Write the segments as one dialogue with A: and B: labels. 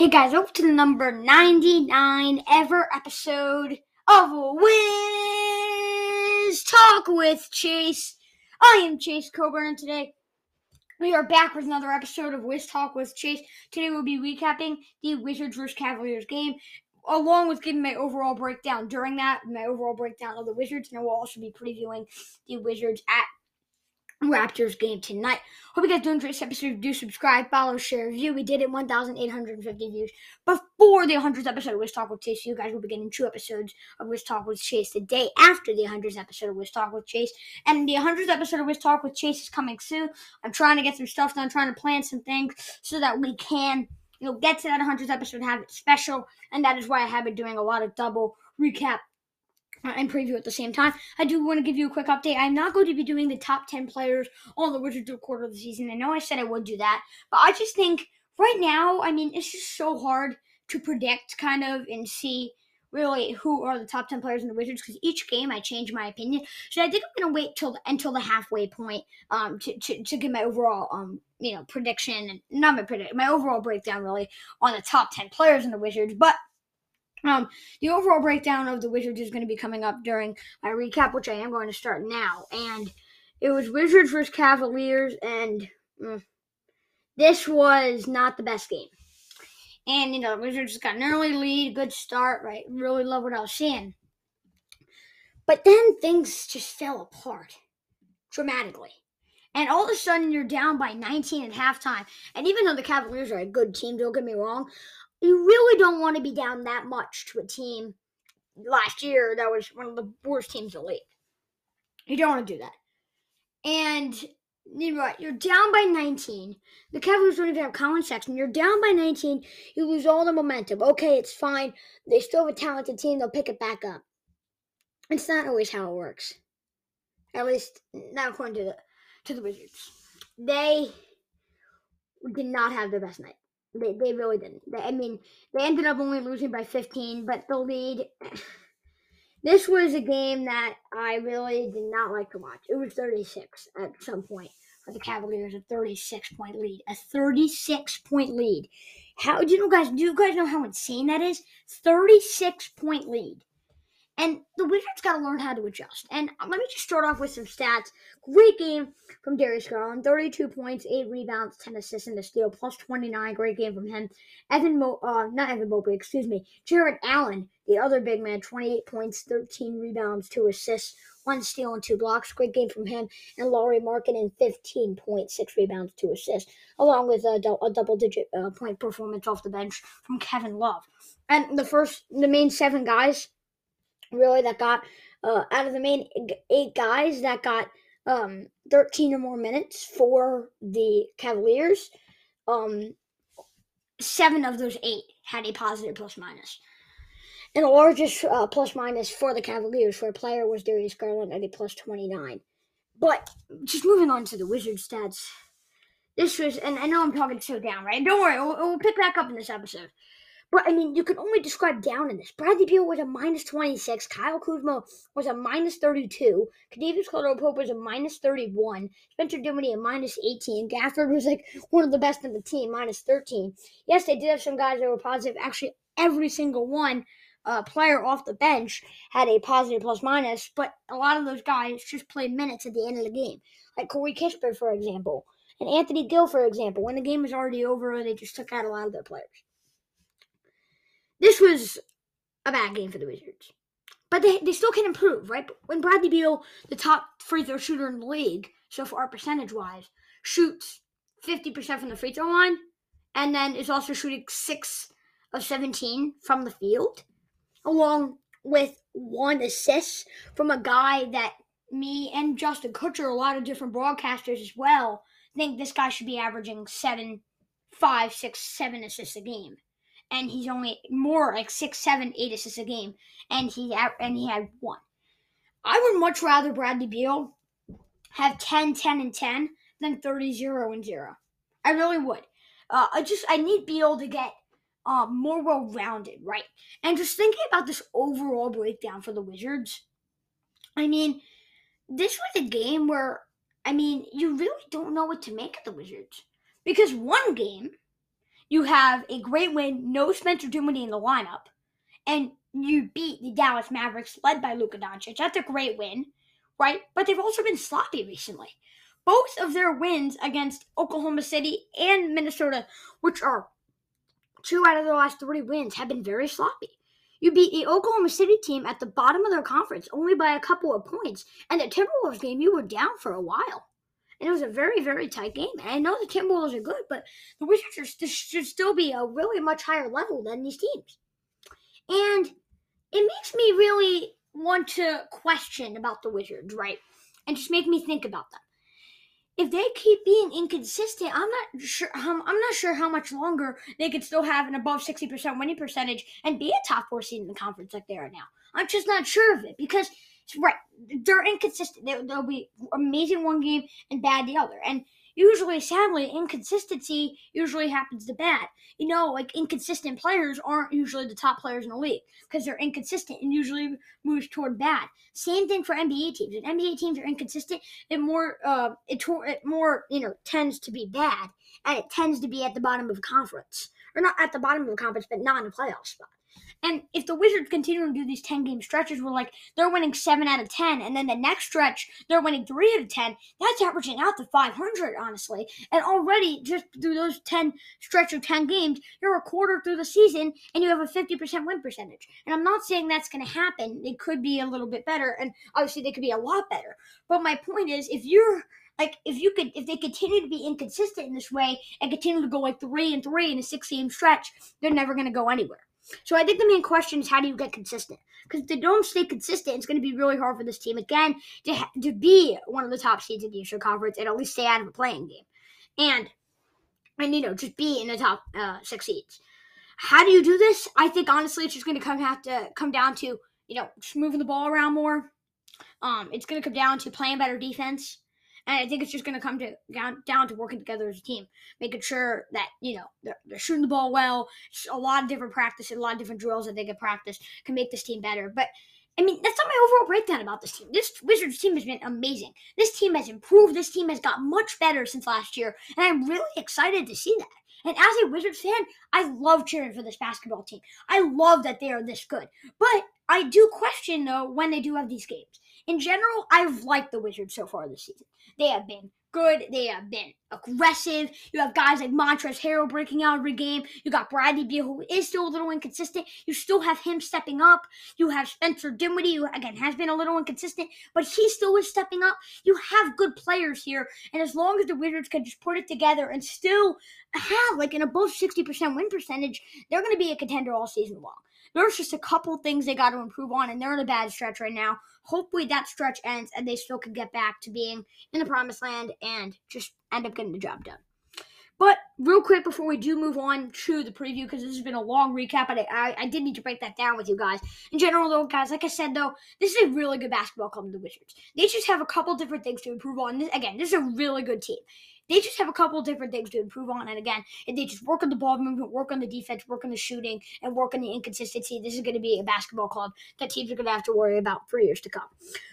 A: Hey guys, welcome to the number 99 ever episode of Wiz Talk with Chase. I am Chase Coburn, and today we are back with another episode of Wiz Talk with Chase. Today we'll be recapping the Wizards vs. Cavaliers game, along with giving my overall breakdown during that, my overall breakdown of the Wizards, and we'll also be previewing the Wizards at Raptors game tonight. Hope you guys do enjoy this episode. Do subscribe, follow, share, review. We did it 1,850 views before the 100th episode of Wiz Talk with Chase. You guys will be getting two episodes of Wiz Talk with Chase the day after the 100th episode of Wiz Talk with Chase. And the 100th episode of Wiz Talk with Chase is coming soon. I'm trying to get some stuff done, trying to plan some things so that we can you know, get to that 100th episode, and have it special. And that is why I have been doing a lot of double recap and preview at the same time. I do want to give you a quick update. I'm not going to be doing the top 10 players on the Wizards quarter of the season. I know I said I would do that, but I just think right now, I mean, it's just so hard to predict kind of and see really who are the top 10 players in the Wizards because each game I change my opinion. So I think I'm going to wait till the, until the halfway point um, to, to, to give my overall um, you know prediction and not my prediction, my overall breakdown really on the top 10 players in the Wizards. But um, the overall breakdown of the Wizards is going to be coming up during my recap, which I am going to start now. And it was Wizards versus Cavaliers, and mm, this was not the best game. And you know, the Wizards just got an early lead, good start, right? Really love what I was seeing. But then things just fell apart dramatically. And all of a sudden, you're down by 19 at halftime. And even though the Cavaliers are a good team, don't get me wrong, you really don't want to be down that much to a team last year that was one of the worst teams in the league. You don't want to do that. And know what? You're down by 19. The Cavaliers don't even have Collin Sexton. You're down by 19. You lose all the momentum. Okay, it's fine. They still have a talented team. They'll pick it back up. It's not always how it works. At least not according to the to the Wizards. They did not have their best night. They, they really didn't. I mean, they ended up only losing by 15, but the lead. This was a game that I really did not like to watch. It was 36 at some point for the Cavaliers, a 36 point lead. A 36 point lead. How do you know, guys? Do you guys know how insane that is? 36 point lead. And the Wizards got to learn how to adjust. And let me just start off with some stats. Great game from Darius Garland 32 points, 8 rebounds, 10 assists, and a steal, plus 29. Great game from him. Evan, Mo- uh, not Evan Mobley, excuse me. Jarrett Allen, the other big man, 28 points, 13 rebounds, 2 assists, 1 steal, and 2 blocks. Great game from him. And Lauri Markkanen, 15 points, 6 rebounds, 2 assists, along with a, do- a double digit uh, point performance off the bench from Kevin Love. And the first, the main seven guys really that got uh, out of the main eight guys that got um, 13 or more minutes for the Cavaliers. Um, seven of those eight had a positive plus minus. And the largest uh, plus minus for the Cavaliers for a player was Darius Garland at a plus 29. But just moving on to the Wizards stats. This was, and I know I'm talking so down, right? Don't worry, we'll, we'll pick back up in this episode. But I mean, you can only describe down in this. Bradley Beal was a minus 26. Kyle Kuzma was a minus 32. Kentavious Caldwell-Pope was a minus 31. Spencer Dinwiddie a minus 18. Gafford was like one of the best in the team, minus 13. Yes, they did have some guys that were positive. Actually, every single one uh, player off the bench had a positive plus minus, but a lot of those guys just played minutes at the end of the game. Like Corey Kispert, for example, and Anthony Gill, for example. When the game was already over, they just took out a lot of their players. This was a bad game for the Wizards. But they, they still can improve, right? When Bradley Beal, the top free throw shooter in the league, so far percentage wise, shoots 50% from the free throw line, and then is also shooting 6 of 17 from the field, along with one assist from a guy that me and Justin Kutcher, a lot of different broadcasters as well, think this guy should be averaging seven, five, six, seven assists a game and he's only more like six, seven, eight assists a game, and he and he had one. I would much rather Bradley Beal have 10, 10, and 10 than 30, 0, and 0. I really would. Uh, I just I need Beal to get uh, more well rounded, right? And just thinking about this overall breakdown for the Wizards, I mean, this was a game where I mean you really don't know what to make of the Wizards because one game you have a great win, no Spencer Dinwiddie in the lineup, and you beat the Dallas Mavericks led by Luka Doncic. That's a great win, right? But they've also been sloppy recently. Both of their wins against Oklahoma City and Minnesota, which are two out of their last three wins, have been very sloppy. You beat the Oklahoma City team at the bottom of their conference only by a couple of points, and the Timberwolves game you were down for a while. And it was a very, very tight game. And I know the Timberwolves are good, but the Wizards should still be a really much higher level than these teams. And it makes me really want to question about the Wizards, right? And just make me think about them. If they keep being inconsistent, I'm not sure. Um, I'm not sure how much longer they could still have an above 60% winning percentage and be a top four seed in the conference like they are now. I'm just not sure of it because right, they're inconsistent. They, will be amazing one game and bad the other. And usually, sadly, inconsistency usually happens to bad. You know, like inconsistent players aren't usually the top players in the league because they're inconsistent and usually moves toward bad. Same thing for NBA teams. If NBA teams are inconsistent, it more uh, it, it more you know tends to be bad, and it tends to be at the bottom of a conference, or not at the bottom of the conference, but not in a playoff spot. And if the Wizards continue to do these 10 game stretches where like they're winning 7 out of 10 and then the next stretch they're winning 3 out of 10, that's averaging out to 500 honestly. And already just through those 10 stretch of 10 games, you're a quarter through the season and you have a 50% win percentage. And I'm not saying that's going to happen. It could be a little bit better and obviously they could be a lot better. But my point is if you're like if you could if they continue to be inconsistent in this way and continue to go like 3 and 3 in a 6 game stretch, they're never going to go anywhere. So I think the main question is how do you get consistent? Because if they don't stay consistent, it's going to be really hard for this team again to ha- to be one of the top seeds in the Eastern Conference and at least stay out of a playing game, and and you know just be in the top uh, six seeds. How do you do this? I think honestly, it's just going to come have to come down to you know just moving the ball around more. Um, it's going to come down to playing better defense. And I think it's just going to come to down, down to working together as a team, making sure that you know they're, they're shooting the ball well. a lot of different practices, a lot of different drills that they can practice can make this team better. But I mean, that's not my overall breakdown about this team. This Wizards team has been amazing. This team has improved. This team has got much better since last year, and I'm really excited to see that. And as a Wizards fan, I love cheering for this basketball team. I love that they are this good. But I do question though when they do have these games in general, I've liked the Wizards so far this season. They have been good. They have been aggressive. You have guys like Montrezl Harrell breaking out every game. You got Bradley Beal, who is still a little inconsistent. You still have him stepping up. You have Spencer Dinwiddie, who again has been a little inconsistent, but he still is stepping up. You have good players here, and as long as the Wizards can just put it together and still have like an above sixty percent win percentage, they're going to be a contender all season long. There's just a couple things they got to improve on, and they're in a bad stretch right now. Hopefully that stretch ends and they still can get back to being in the promised land and just end up getting the job done. But real quick before we do move on to the preview, because this has been a long recap, but I, I, did need to break that down with you guys. In general, though, guys, like I said, though, this is a really good basketball club, the Wizards. They just have a couple different things to improve on. Again, this is a really good team. They just have a couple different things to improve on. And again, if they just work on the ball movement, work on the defense, work on the shooting, and work on the inconsistency, this is going to be a basketball club that teams are going to have to worry about for years to come.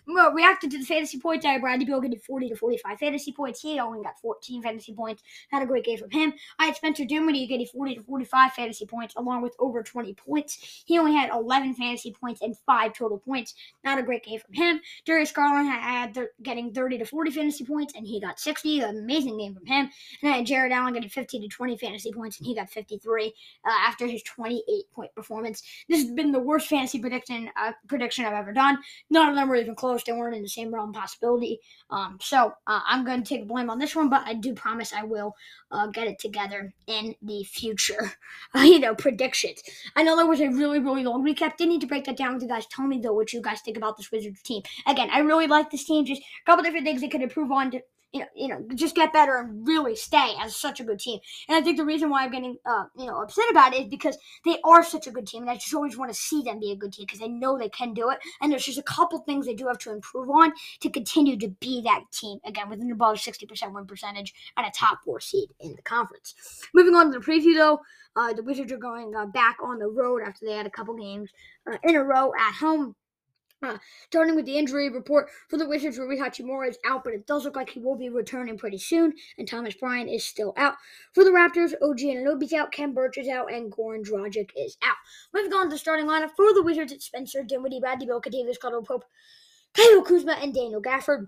A: Well, reacting to the fantasy points, I had Bradley Beal getting 40 to 45 fantasy points. He only got 14 fantasy points. Had a great game from him. I had Spencer Dinwiddie getting 40 to 45 fantasy points, along with over 20 points. He only had 11 fantasy points and five total points. Not a great game from him. Darius Garland had, had getting 30 to 40 fantasy points, and he got 60. Amazing game game from him. And had Jarrett Allen getting 15 to 20 fantasy points, and he got 53 uh, after his 28 point performance. This has been the worst fantasy prediction uh, prediction I've ever done. None of them were even close. They weren't in the same realm possibility. Um, so uh, I'm going to take blame on this one, but I do promise I will uh, get it together in the future. you know, predictions. I know that was a really, really long recap. Didn't need to break that down with you guys. Tell me though what you guys think about this Wizards team. Again, I really like this team. Just a couple different things they could improve on. You know, you know, just get better and really stay as such a good team. And I think the reason why I'm getting, uh, you know, upset about it is because they are such a good team, and I just always want to see them be a good team because I know they can do it. And there's just a couple things they do have to improve on to continue to be that team again with an above 60% win percentage and a top four seed in the conference. Moving on to the preview, though, uh, the Wizards are going uh, back on the road after they had a couple games uh, in a row at home Uh, starting with the injury report for the Wizards, Rui Hachimura is out, but it does look like he will be returning pretty soon, and Thomas Bryant is still out. For the Raptors, OG Anunoby's out, Khem Birch is out, and Goran Dragic is out. Moving on to the starting lineup for the Wizards, it's Spencer Dinwiddie, Bradley Beal, Kentavious Caldwell-Pope, Kyle Kuzma, and Daniel Gafford.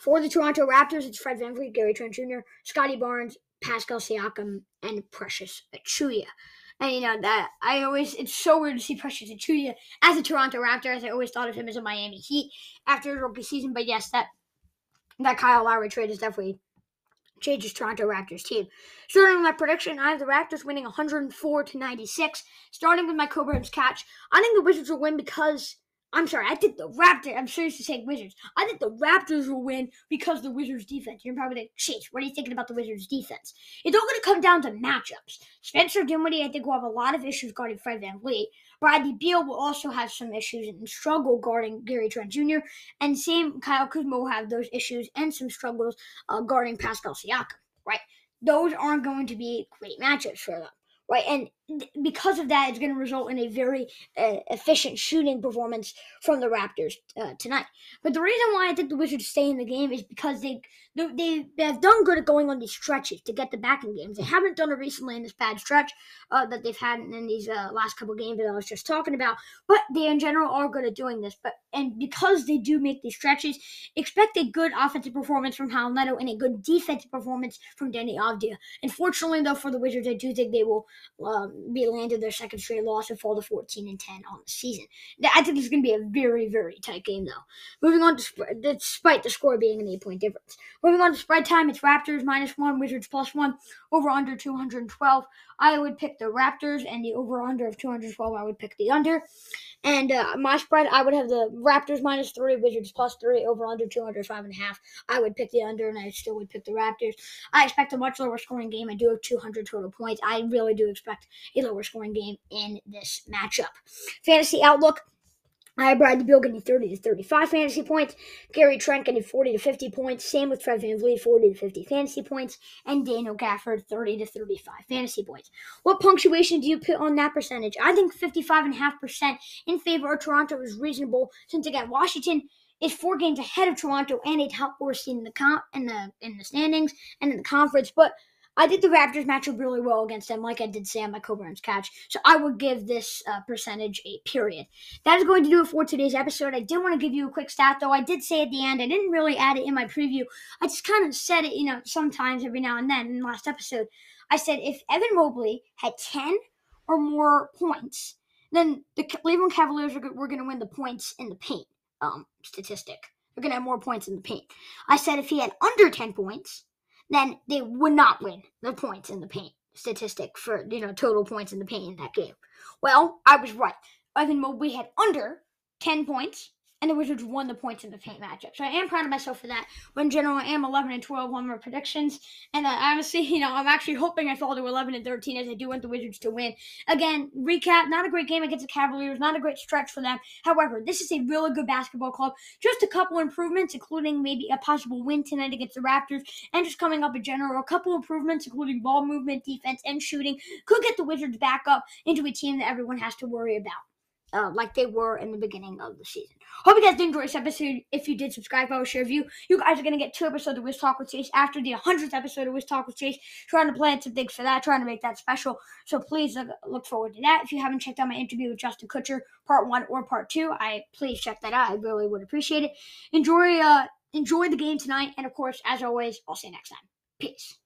A: For the Toronto Raptors, it's Fred VanVleet, Gary Trent Jr., Scottie Barnes, Pascal Siakam, and Precious Achiuwa. And you know that I always it's so weird to see Precious Achiuwa as a Toronto Raptor, as I always thought of him as a Miami Heat after his rookie season. But yes, that that Kyle Lowry trade is definitely changes Toronto Raptors team. Starting with my prediction, I have the Raptors winning 104 to 96. Starting with my Coburn's catch, I think the Wizards will win because I'm sorry, I think the Raptors. I'm serious to say Wizards. I think the Raptors will win because the Wizards defense. You're probably like, Chase, what are you thinking about the Wizards defense? It's all going to come down to matchups. Spencer Dinwiddie, I think, will have a lot of issues guarding Fred VanVleet. Bradley Beal will also have some issues and struggle guarding Gary Trent Jr. And same Kyle Kuzma will have those issues and some struggles uh, guarding Pascal Siakam. Right? Those aren't going to be great matchups for them right? And because of that, it's going to result in a very uh, efficient shooting performance from the Raptors uh, tonight. But the reason why I think the Wizards stay in the game is because they they they have done good at going on these stretches to get the back in games. They haven't done it recently in this bad stretch uh, that they've had in these uh, last couple games that I was just talking about. But they in general are good at doing this. But and because they do make these stretches, expect a good offensive performance from Raul Neto and a good defensive performance from Deni Avdija. Unfortunately, though, for the Wizards, I do think they will um, be landed their second straight loss and fall to 14 and 10 on the season. I think it's going to be a very, very tight game, though. Moving on to spread, despite the score being an eight point difference. Moving on to spread time, it's Raptors minus one, Wizards plus one, over under 212. I would pick the Raptors, and the over under of 212, I would pick the under. And uh, my spread, I would have the Raptors minus three, Wizards plus three, over under 205 and a half. I would pick the under, and I still would pick the Raptors. I expect a much lower scoring game. I do have 200 total points. I really do expect a lower scoring game in this matchup. Fantasy outlook. I have Bradley Beal getting 30 to 35 fantasy points. Gary Trent getting 40 to 50 points. Same with Fred VanVleet, 40 to 50 fantasy points. And Daniel Gafford, 30 to 35 fantasy points. What punctuation do you put on that percentage? I think 55.5% in favor of Toronto is reasonable since, again, Washington is four games ahead of Toronto and a top four seed in the comp in the in the standings and in the conference. But I think the Raptors match up really well against them, like I did say on my Coburn's catch. So I would give this uh, percentage a period. That is going to do it for today's episode. I did want to give you a quick stat, though. I did say at the end, I didn't really add it in my preview. I just kind of said it, you know, sometimes every now and then in the last episode. I said if Evan Mobley had 10 or more points, then the Cleveland Cavaliers were going to win the points in the paint um, statistic. They're going to have more points in the paint. I said if he had under 10 points, then they would not win the points in the paint statistic for you know total points in the paint in that game. Well, I was right. Evan Mobley had under 10 points and the Wizards won the points in the paint matchup. So I am proud of myself for that. But in general, I am 11 and 12 on my predictions. And uh, honestly, you know, I'm actually hoping I fall to 11 and 13 as I do want the Wizards to win. Again, recap, not a great game against the Cavaliers, not a great stretch for them. However, this is a really good basketball club. Just a couple improvements, including maybe a possible win tonight against the Raptors, and just coming up in general, a couple improvements, including ball movement, defense, and shooting, could get the Wizards back up into a team that everyone has to worry about uh, like they were in the beginning of the season. Hope you guys did enjoy this episode. If you did, subscribe, follow, share, view. You guys are going to get two episodes of Wiz Talk with Chase after the 100th episode of Wiz Talk with Chase. Trying to plan some things for that, trying to make that special. So please look, look forward to that. If you haven't checked out my interview with Justin Kutcher, part one or part two, I please check that out. I really would appreciate it. Enjoy, uh, enjoy the game tonight, and of course, as always, I'll see you next time. Peace.